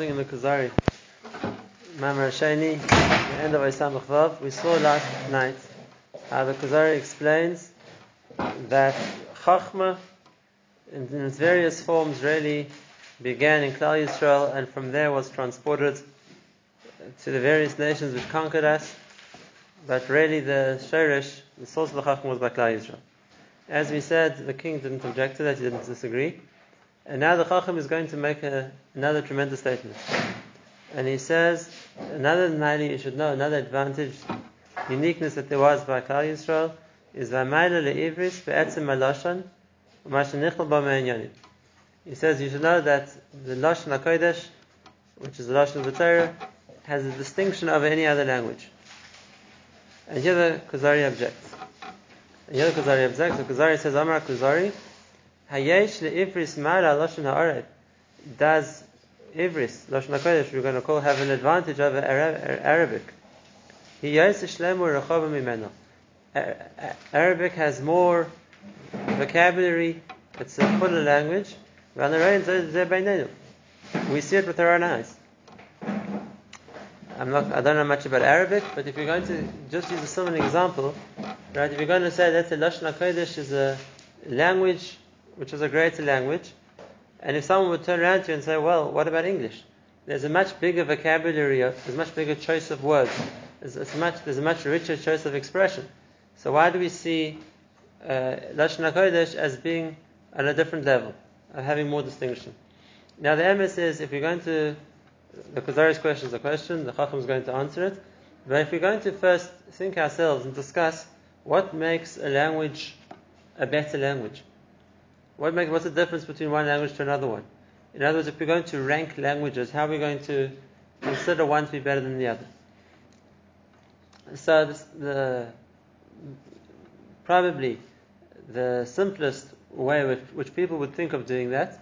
in the Kuzari Mamar Sheni, the end of Isamach Vav, we saw last night how the Kuzari explains that Chachma in, its various forms really began in Klal Yisrael and from there was transported to the various nations which conquered us. But really the Shirish, the source of the Chachma was by Klal Yisrael. As we said, the king didn't object to that, he didn't disagree. And now the Chacham is going to make a, another tremendous statement. And he says, another night you should know, another advantage, uniqueness that there was by Klal Yisrael is Vamayla le'ivris be'etzim maloshan u'mashanichel ba'me'enyanim. He says you should know that the Lashon HaKodesh, which is the Lashon of the Torah, has a distinction over any other language. And here the Kuzari objects. And here the Kuzari objects. The Kuzari says, Amar Kuzari, Hayesh le'ivris ma'ala lashon ha'arab. Does Ivris, Lashon HaKodesh, we're going to call, have an advantage over Arabic? Arabic has more vocabulary, it's a fuller language. We see it with our own eyes. I'm not, I don't know much about Arabic, but if you're going to just use a similar example, right, if you're going to say that the Lashon HaKodesh is a language which is a greater language. And if someone would turn around to you and say, well, what about English? There's a much bigger vocabulary, there's a much bigger choice of words, there's, much, there's a much richer choice of expression. So why do we see uh, Lashon HaKodesh as being on a different level, uh, having more distinction? Now the MS is, if we're going to, the Kuzari's question is a question, the Chacham is going to answer it, but if we're going to first think ourselves and discuss what makes a language a better language, what makes, what's the difference between one language to another one? In other words, if we're going to rank languages, how are we going to consider one to be better than the other? So this, the probably the simplest way with which people would think of doing that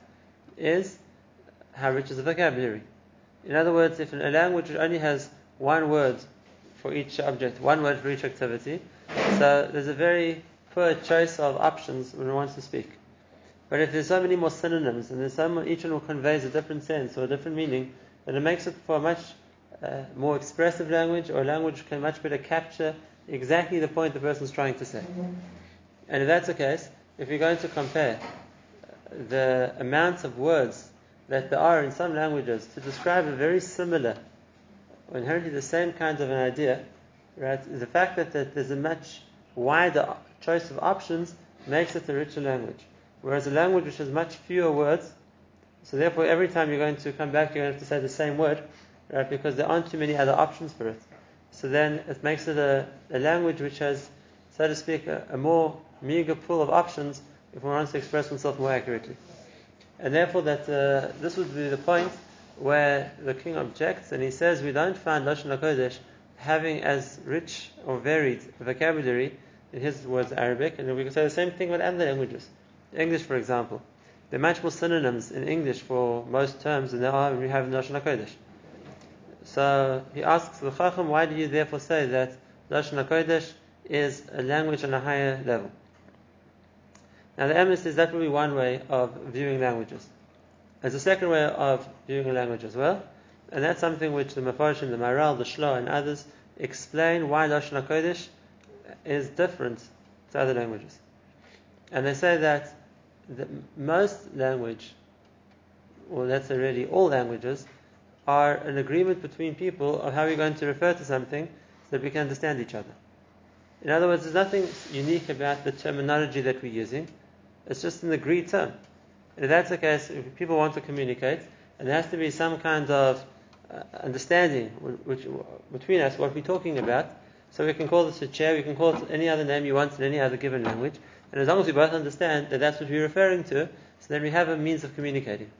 is how rich is the vocabulary. In other words, if a language only has one word for each object, one word for each activity, so there's a very poor choice of options when one wants to speak. But if there's so many more synonyms and there's so much, each one conveys a different sense or a different meaning, then it makes it for a much uh, more expressive language or a language can much better capture exactly the point the person's trying to say. And if that's the case, if you're going to compare the amounts of words that there are in some languages to describe a very similar or inherently the same kind of an idea, right, the fact that, that there's a much wider choice of options makes it a richer language. Whereas a language which has much fewer words, so therefore every time you're going to come back, you're going to have to say the same word, right? Because there aren't too many other options for it. So then it makes it a, a language which has, so to speak, a, a more meager pool of options if one wants to express oneself more accurately. And therefore, that uh, this would be the point where the king objects and he says we don't find Lashon HaKodesh having as rich or varied vocabulary in his words Arabic, and we can say the same thing with other languages. English, for example, there are much more synonyms in English for most terms than there are we have in Lashon HaKodesh. So he asks the Chacham, why do you therefore say that Lashon HaKodesh is a language on a higher level? Now the emes is that would be one way of viewing languages. There's a second way of viewing a language as well, and that's something which the Mefarshim, the Maharal, the Shlo, and others explain why Lashon HaKodesh is different to other languages. And they say that the, most language, or let's say really all languages, are an agreement between people of how we're going to refer to something so that we can understand each other. In other words, there's nothing unique about the terminology that we're using. It's just an agreed term. And if that's the case, if people want to communicate, and there has to be some kind of uh, understanding which, between us what we're talking about. So we can call this a chair, we can call it any other name you want in any other given language. And as long as we both understand that that's what we're referring to, so then we have a means of communicating.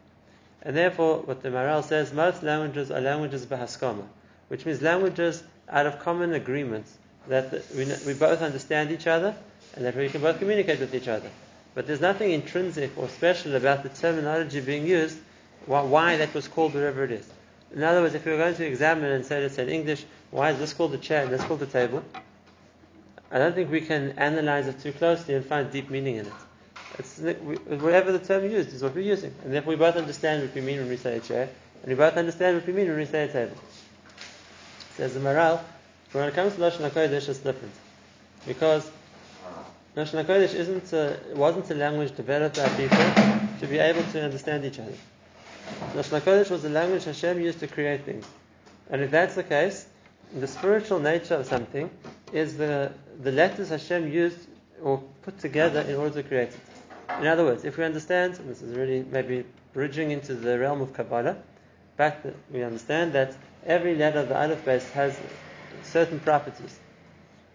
And therefore, what the Maharal says, most languages are languages bahaskama, which means languages out of common agreement that we, we both understand each other and that we can both communicate with each other. But there's nothing intrinsic or special about the terminology being used, why, why that was called whatever it is. In other words, if we were going to examine and say, let's say in English, why is this called a chair and this called a table? I don't think we can analyze it too closely and find deep meaning in it. It's, whatever the term used is what we're using, and therefore we both understand what we mean when we say a chair, And we both understand what we mean when we say a table. Says the Maharal, when it comes to Lashon HaKodesh, it's different. Because Lashon HaKodesh isn't a, wasn't a language developed by people to be able to understand each other. Lashon HaKodesh was a language Hashem used to create things. And if that's the case, the spiritual nature of something is the, the letters Hashem used or put together in order to create it. In other words, if we understand, and this is really maybe bridging into the realm of Kabbalah, but we understand that every letter of the Aleph Beis has certain properties.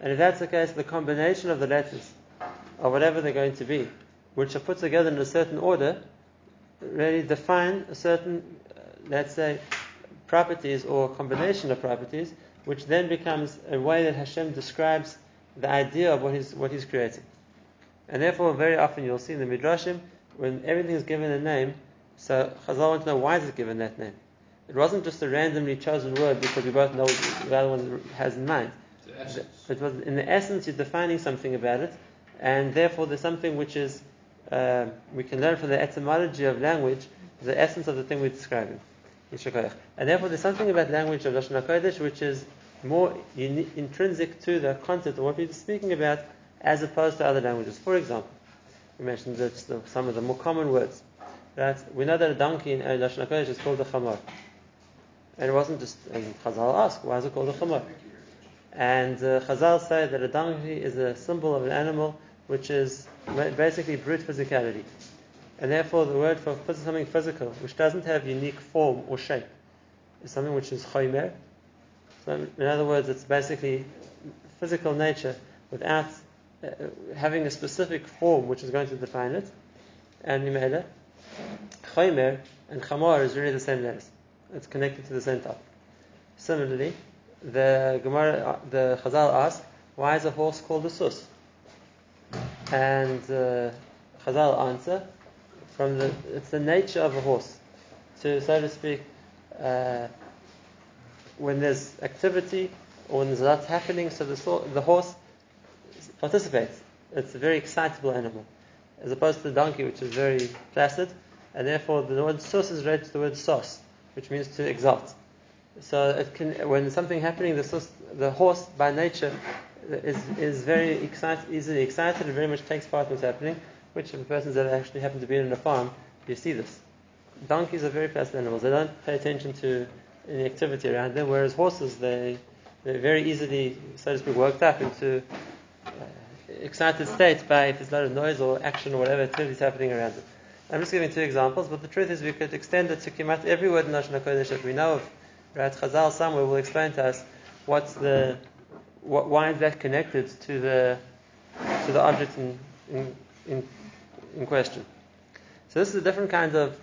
And if that's the case, the combination of the letters, or whatever they're going to be, which are put together in a certain order, really define a certain, uh, let's say, properties or combination of properties, which then becomes a way that Hashem describes the idea of what he's, what he's creating. And therefore, very often you'll see in the Midrashim, when everything is given a name, so Chazal want to know why is it given that name. It wasn't just a randomly chosen word because we both know what the other one has in mind. It was in the essence you're defining something about it, and therefore there's something which is uh, we can learn from the etymology of language the essence of the thing we're describing. And therefore there's something about language of Lashon HaKodesh which is more uni- intrinsic to the concept of what we're speaking about as opposed to other languages. For example, we mentioned that some of the more common words. That we know that a donkey in Lashon HaKodesh is called a chamor. And it wasn't just, and Chazal asked, why is it called a chamor? And uh, Chazal say that a donkey is a symbol of an animal which is basically brute physicality. And therefore the word for something physical, which doesn't have unique form or shape, is something which is chomer. So in other words, it's basically physical nature without uh, having a specific form which is going to define it. And Nimele, chomer and chamor is really the same letters. It's connected to the same topic. Similarly, the Gemara, the Chazal asked, why is a horse called a sus? And uh, Chazal answer, from the it's the nature of a horse, to so to speak, uh, when there's activity or when there's a lot happening, so the, the horse participates. It's a very excitable animal, as opposed to the donkey, which is very placid, and therefore the word sus is related to the word sauce, which means to exalt. So it can, when something happening, the, the horse by nature is, is very excited, easily excited and very much takes part in what's happening, which a person's that actually happened to be in a farm, you see this. Donkeys are very passive animals. They don't pay attention to any activity around them, whereas horses, they, they're very easily, so to speak, worked up into uh, excited states by if there's a lot of noise or action or whatever activity is happening around them. I'm just giving two examples, but the truth is we could extend it to Kimat every word in Lashon HaKodesh that we know of. Right? Chazal somewhere will explain to us what's the, what, why is that connected to the, to the object in, in, in, in question. So this is a different kind of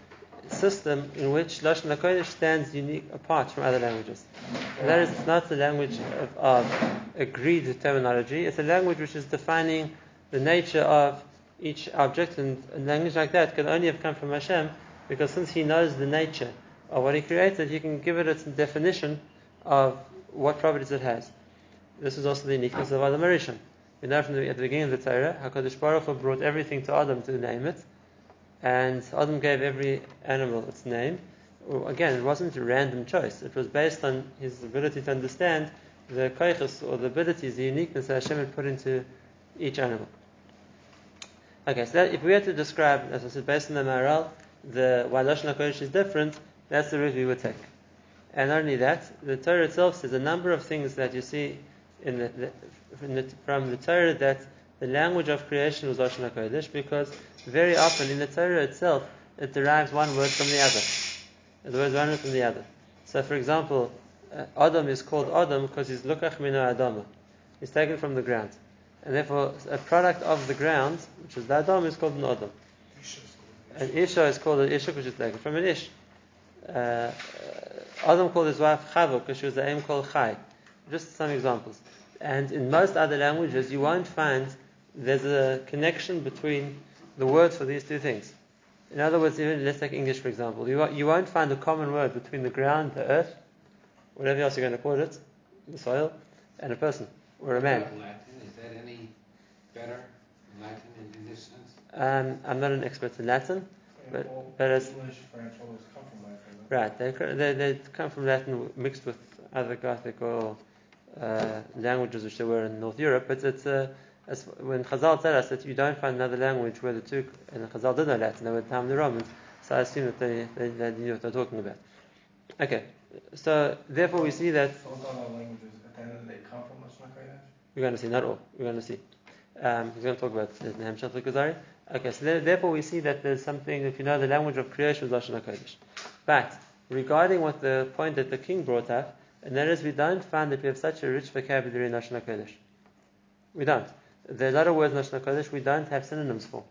system in which Lashon HaKodesh stands unique apart from other languages. And that is it's not the language of, of agreed terminology, it's a language which is defining the nature of each object, and a language like that can only have come from Hashem because since He knows the nature of what He created, He can give it its definition of what properties it has. This is also the uniqueness of Adam Arishon. We know from the, at the beginning of the Torah, HaKadosh Baruch Hu brought everything to Adam to name it, and Adam gave every animal its name. Again, it wasn't a random choice. It was based on his ability to understand the koiches, or the abilities, the uniqueness that Hashem had put into each animal. Okay, so that, if we had to describe, as I said, based on the Maharal, the why Lashon HaKodesh is different, that's the route we would take. And not only that, the Torah itself says a number of things that you see in the, the, the, from the Torah that the language of creation was Lashon HaKodesh because very often in the Torah itself it derives one word from the other. The word one word from the other. So for example, uh, Adam is called Adam because he's Lukach Mina Adama. He's taken from the ground. And therefore, a product of the ground, which is the Adam, is called an Adam. And Isha is called an Isha, which is taken from an Ish. Uh, Adam called his wife Chava because she was the aim called Chai. Just some examples. And in most other languages, you won't find there's a connection between the words for these two things. In other words, even let's take English for example. You, you won't find a common word between the ground, the earth, whatever else you're going to call it, the soil, and a person or a man. Latin, is that any better? Latin in this sense? Um, I'm not an expert in Latin, but, but as English, French, all those come from Latin. Right, they, they, they come from Latin mixed with other Gothic or uh, languages which there were in North Europe, but it's uh, as when Chazal tell us that you don't find another language where the two, and Chazal did know Latin, they were the time of the Romans, so I assume that they, they, they knew what they're talking about. Okay, so therefore we see that So other languages at the end of the day come from Lashon HaKodesh? we're going to see, not all, we're going to see. Um, he's going to talk about the Hamshach Kuzari. Okay, so there, therefore we see that there's something, if you know the language of creation is Lashon HaKodesh. But regarding what the point that the king brought up, and that is we don't find that we have such a rich vocabulary in Lashon HaKodesh. We don't. There are a lot of words in Lashon HaKodesh we don't have synonyms for.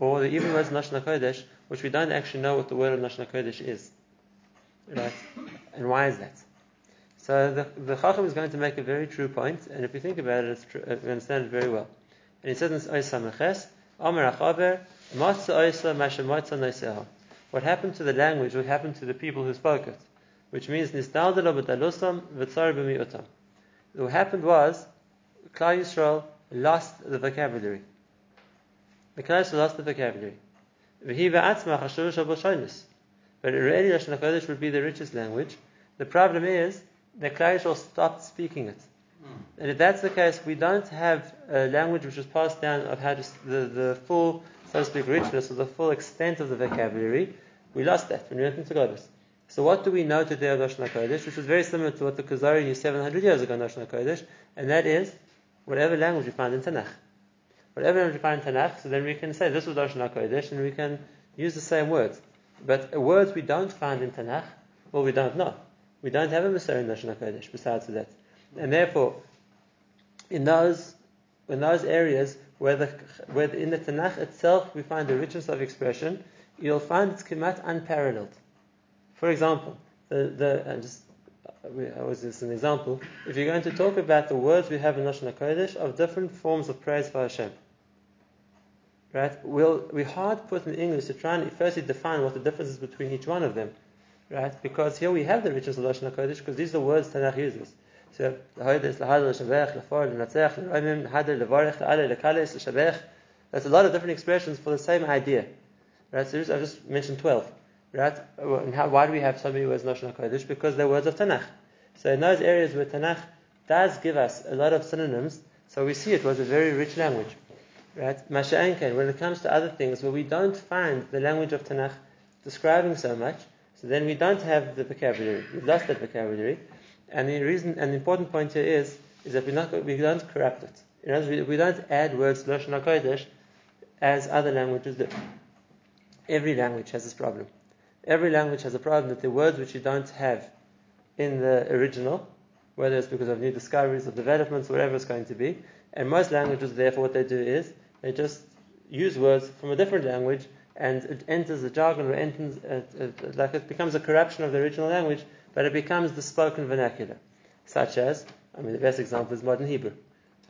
Or there are even words in Lashon HaKodesh which we don't actually know what the word of Lashon HaKodesh is. Right? And why is that? So the, the Chacham is going to make a very true point, and if you think about it, it's true, uh, we understand it very well. And he says in Oisa Amar Achaber, What happened to the language, what happened to the people who spoke it? Which means. What happened was, Klal Yisrael lost the vocabulary. The Yisrael lost the vocabulary. V'hi v'atzma chashuv shaboshonis. But already Lashon HaKodesh would be the richest language. The problem is, the Klal Yisrael stopped speaking it. Hmm. And if that's the case, we don't have a language which was passed down of how to, the, the full, so to speak, richness or the full extent of the vocabulary. We lost that when we went into Golus. So what do we know today of Lashon HaKodesh, which is very similar to what the Kuzari knew 700 years ago in Lashon HaKodesh, and that is whatever language we find in Tanakh. Whatever language we find in Tanakh, so then we can say this was Lashon HaKodesh, and we can use the same words. But words we don't find in Tanakh, well, we don't know. We don't have a Mesorah in Lashon HaKodesh besides that. And therefore, in those, in those areas where, the, where in the Tanakh itself we find the richness of expression, you'll find it's kemat unparalleled. For example, the, the and just I was just an example. If you're going to talk about the words we have in Lashon Hakodesh of different forms of praise for Hashem, right? We'll we hard put in English to try and firstly define what the difference is between each one of them, right? Because here we have the richness of Lashon Hakodesh because these are the words Tanakh uses. So that's a lot of different expressions for the same idea. Right? So I've just mentioned twelve. Right? How, why do we have so many words in Lashon HaKodesh? Because they're words of Tanakh. So in those areas where Tanakh does give us a lot of synonyms, so we see it was a very rich language. Right? Masha'ankan, when it comes to other things where we don't find the language of Tanakh describing so much, so then we don't have the vocabulary. We've lost that vocabulary. And the reason and the important point here is is that we not we don't corrupt it. In other words, we don't add words Lashon HaKodesh as other languages do. Every language has this problem. Every language has a problem that the words which you don't have in the original, whether it's because of new discoveries or developments, whatever it's going to be, and most languages, therefore, what they do is they just use words from a different language and it enters the jargon or enters, it, it, like it becomes a corruption of the original language, but it becomes the spoken vernacular. Such as, I mean, the best example is modern Hebrew.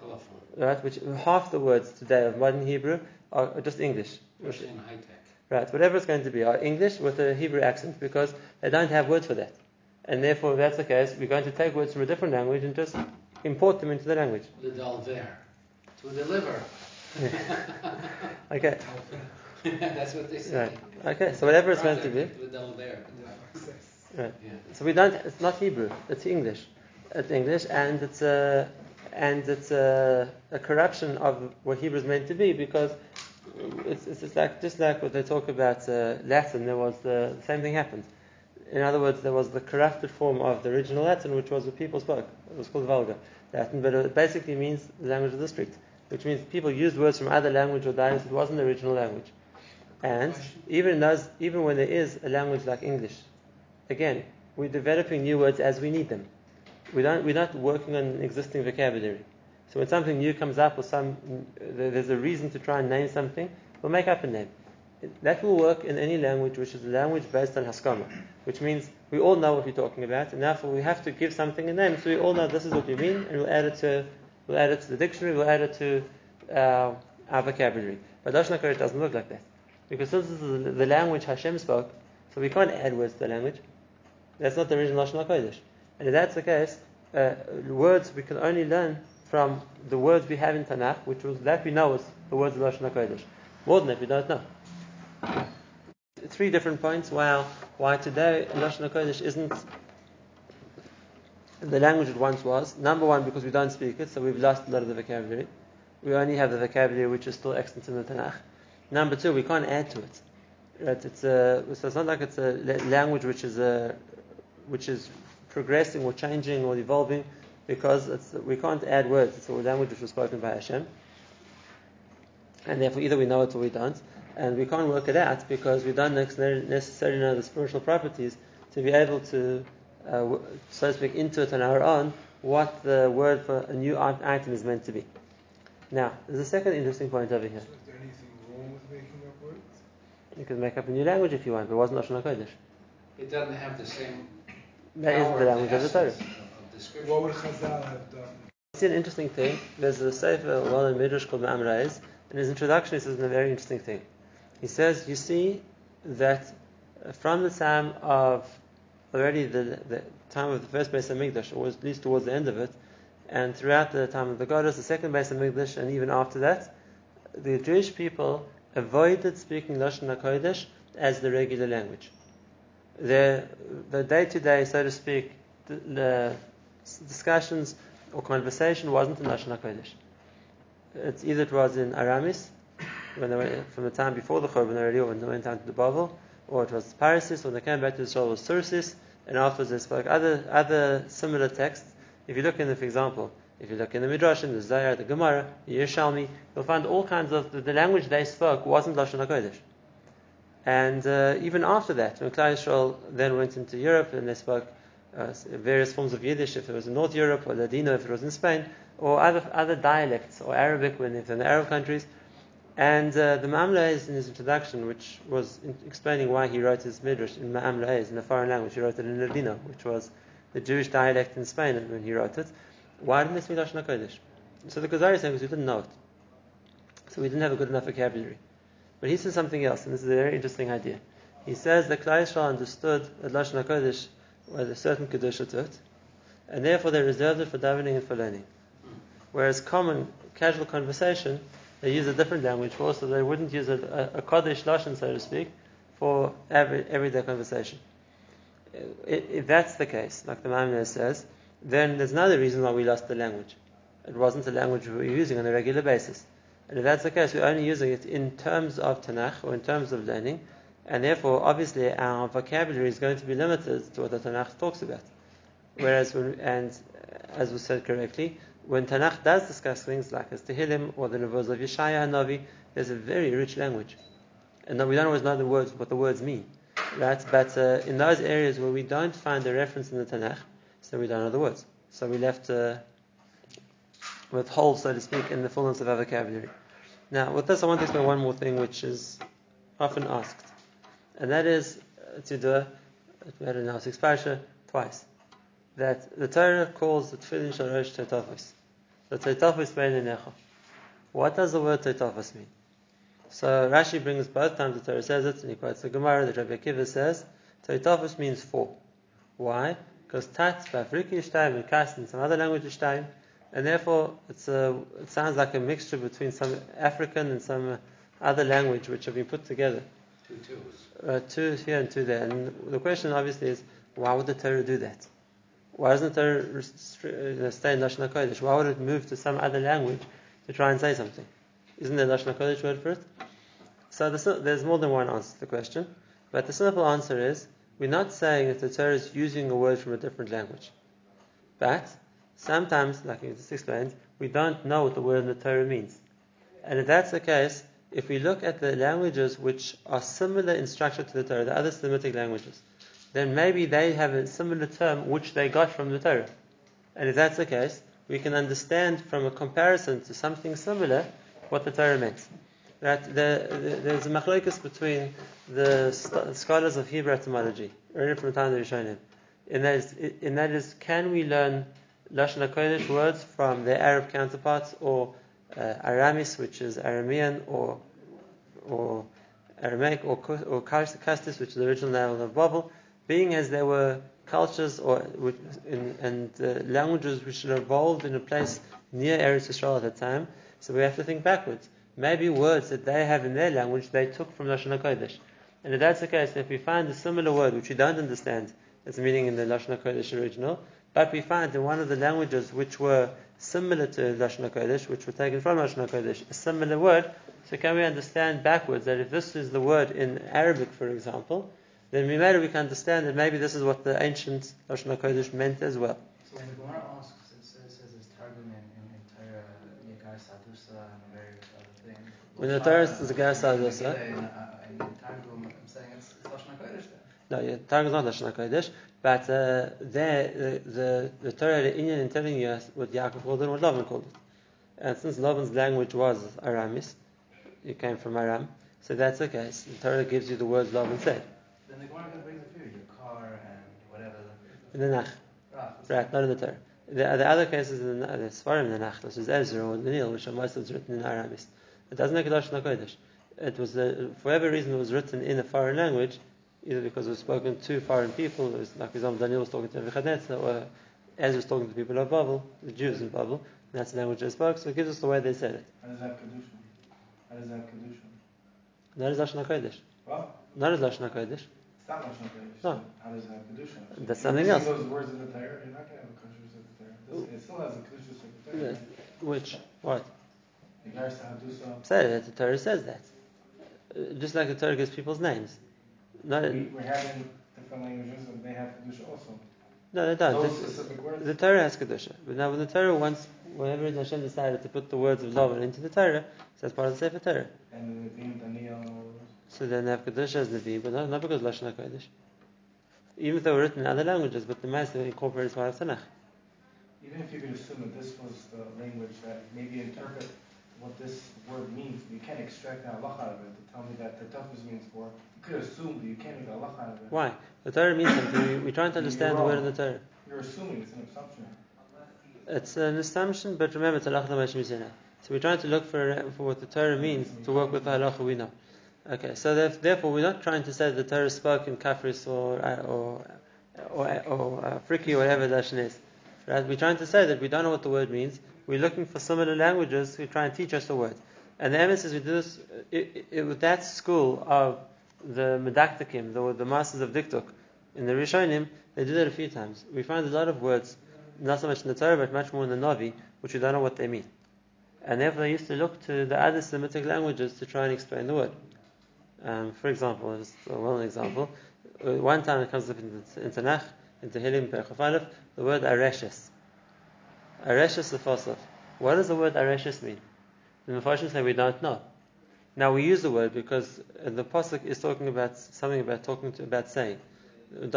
Telephone. Right, which half the words today of modern Hebrew are just English. Russian high tech. Right, whatever it's going to be, are English with a Hebrew accent because they don't have words for that. And therefore, if that's the case, we're going to take words from a different language and just import them into the language. The delver. To deliver. Okay, That's what they say. right. Okay, so whatever it's going to be. Right. Yeah. So we don't. It's not Hebrew. It's English. It's English, and it's a and it's a, a corruption of what Hebrew is meant to be because it's, it's just like just like what they talk about uh, Latin. There was the, the same thing happened. In other words, there was the corrupted form of the original Latin, which was what people spoke. It was called Vulgar Latin, but it basically means the language of the street, which means people used words from other language or dialects. It wasn't the original language. And even those, even when there is a language like English, again, we're developing new words as we need them. We don't, we're not working on existing vocabulary. So when something new comes up or some, there's a reason to try and name something, we'll make up a name. That will work in any language which is a language based on Haskama, which means we all know what we're talking about, and therefore we have to give something a name so we all know this is what we mean, and we'll add it to, we'll add it to the dictionary, we'll add it to uh, our vocabulary. But Lashon HaKodesh doesn't work like that. Because this is the language Hashem spoke, so we can't add words to the language. That's not the original Lashon HaKodesh. And if that's the case, uh, words we can only learn from the words we have in Tanakh, which was that we know is the words of Lashon HaKodesh. More than that, we don't know. Three different points. Wow, why today Lashon HaKodesh isn't the language it once was. Number one, because we don't speak it, so we've lost a lot of the vocabulary. We only have the vocabulary which is still extant in the Tanakh. Number two, we can't add to it. Right? It's a, so it's not like it's a language which is a, which is progressing or changing or evolving because we can't add words. It's a language which was spoken by Hashem. And therefore either we know it or we don't. And we can't work it out because we don't necessarily know the spiritual properties to be able to, uh, so to speak, into it on our own what the word for a new item is meant to be. Now, there's a second interesting point over here. So is there anything wrong with making up words? You can make up a new language if you want, but it wasn't Lashon HaKodesh. It doesn't have the same That isn't power the language of the Torah. Essence of- of description. What would Chazal have done? See an interesting thing. There's a sefer, well in Midrash called Ma'am La'ez. In his introduction, he says a very interesting thing. He says, you see that from the time of already the, the time of the first Beis Hamikdash, or at least towards the end of it, and throughout the time of the Golus, the second Beis Hamikdash, and even after that, the Jewish people avoided speaking Lashon HaKodesh as the regular language. The, the day-to-day, so to speak, the, the discussions or conversation wasn't in Lashon HaKodesh. It's either it was in Aramis, when they went, from the time before the Churban already, or when they went down to the Babel, or it was Parsis, when they came back to Israel, it was Sursis, and afterwards they spoke other, other similar texts. If you look in the, for example, if you look in the Midrash, in the Zohar, the Gemara, the Yerushalmi, you'll find all kinds of, the, the language they spoke wasn't Lashon HaKodesh. And uh, even after that, when Klal Yisrael then went into Europe and they spoke uh, various forms of Yiddish, if it was in North Europe, or Ladino if it was in Spain, or other, other dialects, or Arabic when it's in the Arab countries. And uh, the Ma'am La'ez in his introduction, which was in explaining why he wrote his Midrash in Ma'am La'ez, in a foreign language, he wrote it in Ladino, which was the Jewish dialect in Spain when he wrote it. Why didn't they speak Lashon HaKodesh? So the Kuzari is saying because we didn't know it. So we didn't have a good enough vocabulary. But he says something else, and this is a very interesting idea. He says that Klal Yisrael understood that Lashon HaKodesh was a certain Kedusha to it, and therefore they reserved it for davening and for learning. Whereas common, casual conversation, they use a different language for, so they wouldn't use a, a, a Kodesh Lashon, so to speak, for every, everyday conversation. If, that's the case, like the Maimon says, then there's another reason why we lost the language. It wasn't a language we were using on a regular basis. And if that's the case, we're only using it in terms of Tanakh or in terms of learning, and therefore, obviously, our vocabulary is going to be limited to what the Tanakh talks about. Whereas, when, and as was said correctly, when Tanakh does discuss things like as Tehillim or the Nevuos of Yeshaya Hanavi, there's a very rich language, and we don't always know the words, what the words mean, right? But uh, in those areas where we don't find a reference in the Tanakh, so we don't know the words. So we left uh, with holes, so to speak, in the fullness of our vocabulary. Now, with this, I want to explain one more thing, which is often asked, and that is to the we had in our sixth parasha twice that the Torah calls the tefillin shalosh tetafos. The tetafos beinenecha. What does the word tetafos mean? So Rashi brings both times the Torah says it, and he quotes the Gemara that Rabbi Akiva says tetafos means four. Why? Because tat, bafriki shtayim, and kas in some other language shtayim, and therefore it's a, it sounds like a mixture between some African and some other language which have been put together. Two twos. Uh, here and two there. And the question obviously is, why would the Torah do that? Why doesn't the Torah uh, stay in Lashon HaKodesh? Why would it move to some other language to try and say something? Isn't there Lashon HaKodesh word for it? So the, there's more than one answer to the question, but the simple answer is, we're not saying that the Torah is using a word from a different language. But sometimes, like you just explained, we don't know what the word in the Torah means. And if that's the case, if we look at the languages which are similar in structure to the Torah, the other Semitic languages, then maybe they have a similar term which they got from the Torah. And if that's the case, we can understand from a comparison to something similar what the Torah meant. That the, the, there's a machlokes between the scholars of Hebrew etymology, already from the time of Rishonim. And that is, and that is can we learn Lashon HaKodesh words from their Arab counterparts, or Aramis, which is Aramean, or or Aramaic, or or Castis, which is the original name of Babel, being as there were cultures or in, and uh, languages which had evolved in a place near Eretz Yisrael at the time. So we have to think backwards. Maybe words that they have in their language they took from Lashon HaKodesh. And if that's the case, if we find a similar word which we don't understand its meaning in the Lashon HaKodesh original, but we find in one of the languages which were similar to Lashon HaKodesh, which were taken from Lashon HaKodesh, a similar word, so can we understand backwards that if this is the word in Arabic, for example, then we maybe we can understand that maybe this is what the ancient Lashon HaKodesh meant as well. So when the Gemara asks, it says, says it's Targum in, in, in Torah, Yegar Sahadusa, and various other things. When the Torah is Yegar Sahadusa- In, uh, in Targum, I'm saying it's, it's Lashon HaKodesh then. No, yeah, Targum is not Lashon HaKodesh, but uh, there, the, the, the Torah, the Indian in telling you what Yaakov called it and what Lavan called it. And since Lavan's language was Aramis, it came from Aram, so that's okay. case. The Torah gives you the words Lavan said. Then the Gemara brings a few, your car and whatever. In the Nach. Right. Right, not in the Torah. The, the other cases in the, the Svarim in the Nach, which is Ezra or Daniel, which are most of it's written in Aramis. It doesn't make a Lashon HaKodesh. It was, uh, for whatever reason, it was written in a foreign language, either because it was spoken to foreign people, was, like for example, Daniel was talking to Nebuchadnezzar, or Ezra was talking to people of Babel, the Jews in Babel, and that's the language they spoke, so it gives us the way they said it. How does that Kedusha? How does that Kedusha? Not as Lashon HaKodesh. Well, Not as Lashon HaKodesh. it's not Lashon HaKodesh. No. so How does that Kedusha? That's something else. those words in the Torah, you're not going to have a Torah. It still has a Kedusha Sefer Torah. Which? What? Said it, the Torah says that. Uh, just like the Torah gives people's names. Not, We, we're having different languages and they have Kedusha also. no, they don't. The-. The Torah has Kedusha. But now when the Torah wants, whenever Hashem decided to put the words of Lavan into the Torah, so that's part of the Sefer Torah. and the Nevim, Daniel, and. So then they have Kedusha as Navi, but not, not because Lashon HaKodesh. Even if they were written in other languages, but the Master incorporates part of Tanakh. Even if you could assume that this was the language that maybe interpret what this word means, but you can't extract an halacha out of it to tell me that the totafos means for. You could assume, but you can't make a halacha out of it. Why? The Torah means something. We- We're trying to understand the word in the Torah. You're assuming it's an assumption. It's an assumption, but remember, it's yisena. So we're trying to look for, for what the Torah means to work with the halacha we know. Okay, so therefore we're not trying to say that the Torah spoke in Kafris or or or, or uh, Friki or whatever the is. Right? We're trying to say that we don't know what the word means. We're looking for similar languages to try and teach us the word. And the is we do this it, it, with that school of the Medakdekim, the, the masters of Dikduk, in the Rishonim, they do that a few times. We find a lot of words, not so much in the Torah, but much more in the Navi, which we don't know what they mean. And therefore they used to look to the other Semitic languages to try and explain the word. Um, for example, just a well-known example, uh, one time it comes up in, in Tanakh, in Tehillim, Perchaf Aleph, the word Areshes. Areshes the Fosaf. What does the word Areshes mean? The Mepharshim say we don't know. Now we use the word because the pasuk is talking about something about talking to, about saying. So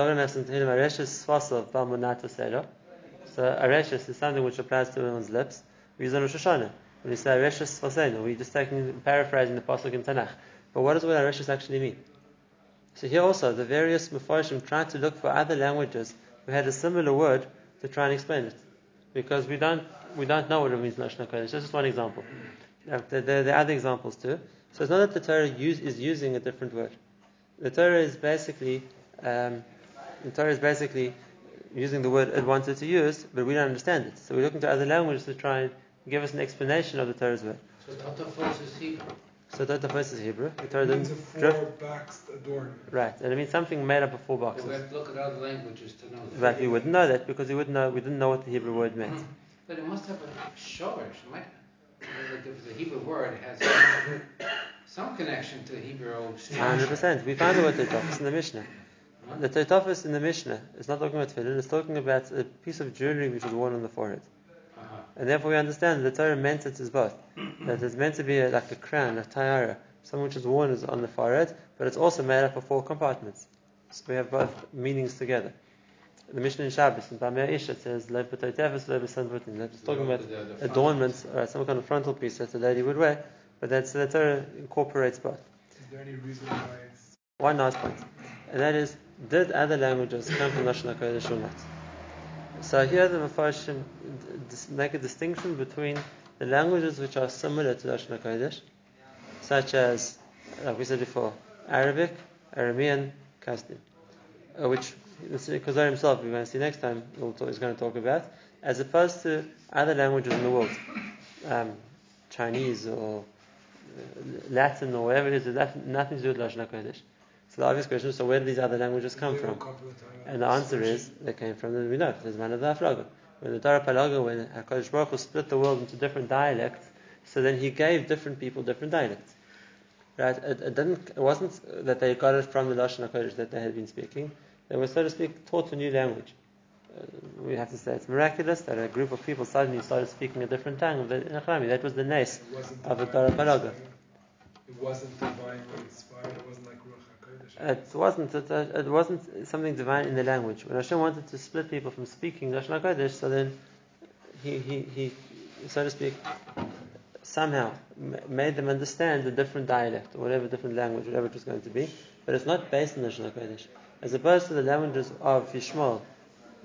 Areshes is something which applies to one's lips. We use it on Rosh Hashanah. When we say Areshes Fosenu, we're just taking, paraphrasing the pasuk in Tanakh. But what does the word Areshes actually mean? So here also, the various Mepharshim tried to look for other languages who had a similar word to try and explain it. Because we don't, we don't know what it means Lashon HaKodesh. That's just one example. There, are other examples too. So it's not that the Torah use, is using a different word. The Torah is basically, um, the Torah is basically using the word it wanted to use, but we don't understand it. So we're looking to other languages to try and give us an explanation of the Torah's word. So Hebrew. So the first is Hebrew. The Torah It means a doesn't drift. four-boxed adornment. Right, and it means something made up of four So we boxes. have to look at other languages to know that. But we wouldn't know that because we wouldn't know we didn't know what the Hebrew word meant. Mm-hmm. But it must have a shorish. It might, like if the Hebrew word has some, some connection to the Hebrew structure. Hundred percent. We found the word Totafos in the Mishnah. The Totafos in the Mishnah is not talking about tefillin, it's talking about a piece of jewelry which was worn on the forehead. And therefore we understand that the Torah meant it as both. That it's meant to be a, like a crown, a tiara, something which is worn as on the forehead, but it's also made up of four compartments. So we have both meanings together. The Mishnah in Shabbos in Bamei Ish it says Lev b'toitefes, lev b'sanvutin. It's talking about The- the front. adornments, or some kind of frontal piece that the lady would wear, but that's the Torah incorporates both. Is there any reason why it's One last point, and that is, did other languages come from Lashon HaKodesh or not? So here the Mepharshim make a distinction between the languages which are similar to Lashon HaKodesh, such as, like we said before, Arabic, Aramean, Kasdim, uh, which Khazar himself, we're going to see next time, is going to talk about, as opposed to other languages in the world, um, Chinese or uh, Latin or whatever it is, nothing to do with Lashon HaKodesh. So the obvious question is, so where did these other languages come from? come from the Torah. And the answer is, they came from the, we know, there's one of the Haflaga. When the Palaga, when HaKadosh Baruch Hu split the world into different dialects, so then he gave different people different dialects. Right? It, it didn't, it wasn't that they got it from the Lashon HaKodesh that they had been speaking. They were, so to speak, taught a new language. Uh, we have to say it's miraculous that a group of people suddenly started speaking a different tongue of the. That was the nace of the Palaga. It wasn't divinely inspired. It wasn't like. It wasn't. It, it wasn't something divine in the language. When Hashem wanted to split people from speaking Lashon Hakodesh, so then he, he, he, so to speak, somehow made them understand a different dialect or whatever different language, whatever it was going to be. But it's not based on Lashon Hakodesh, as opposed to the languages of Yishmael,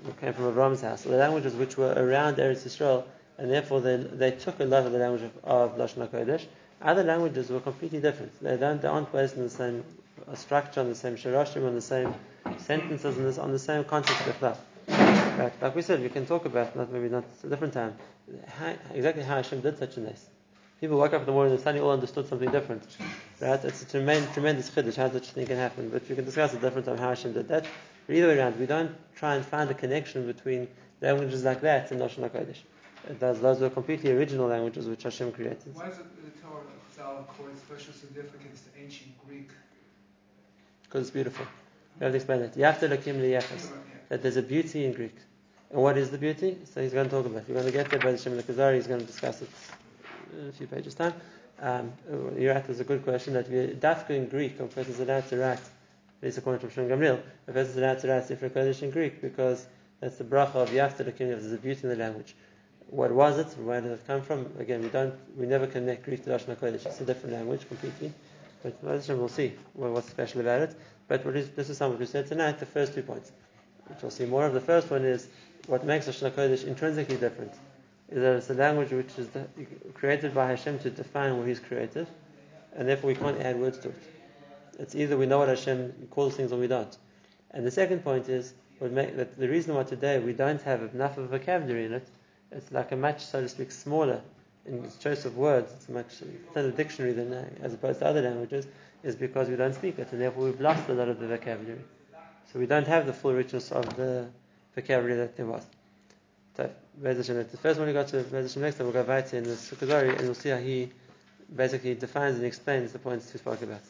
who came from Avram's house, or the languages which were around Eretz Yisrael, and therefore they, they took a lot of the language of, of Lashon Hakodesh. Other languages were completely different. They don't, they aren't based on the same structure, on the same shirashim, on the same sentences, on, this, on the same context of love. Right? Like we said, we can talk about, not maybe not a different time, how, exactly how Hashem did such a nice. People woke up in the morning and suddenly all understood something different. Right? It's a tremendous, tremendous chiddush how such a thing can happen. But we can discuss a different time how Hashem did that. But either way around, we don't try and find a connection between languages like that and Lashon HaKodesh. Does, those were completely original languages which Hashem created. Why is it the Torah Chazal accords special significance to ancient Greek? Because it's beautiful. We have to explain that. Yafta lakim liyachas. That there's a beauty in Greek. And what is the beauty? So he's going to talk about it. We're going to get there by the Shem Kuzari. He's going to discuss it in a few pages' time. Um, you're right, there's a good question that we dafka in Greek, a person's allowed to write, at least according to Shon Gamliel, a person's allowed to write Sifra Kodesh in Greek because that's the bracha of Yafta lakim There's a beauty in the language. What was it? Where did it come from? Again, we don't, we never connect Greek to Lashon Kodesh. It's a different language completely. But we'll see what's special about it. But this is something we said tonight, the first two points, which we'll see more of. The first one is what makes Lashon Kodesh intrinsically different. Is that it's a language which is created by Hashem to define what He's created, and therefore we can't add words to it. It's either we know what Hashem calls things or we don't. And the second point is that the reason why today we don't have enough of a vocabulary in it, it's like a much, so to speak, smaller in its choice of words. It's much thinner dictionary than uh, as opposed to other languages, is because we don't speak it, and therefore we've lost a lot of the vocabulary. So we don't have the full richness of the vocabulary that there was. So, the first one we got to Bez Hashem next time, we'll go right in the Sukkazari, and we'll see how he basically defines and explains the points we spoke about.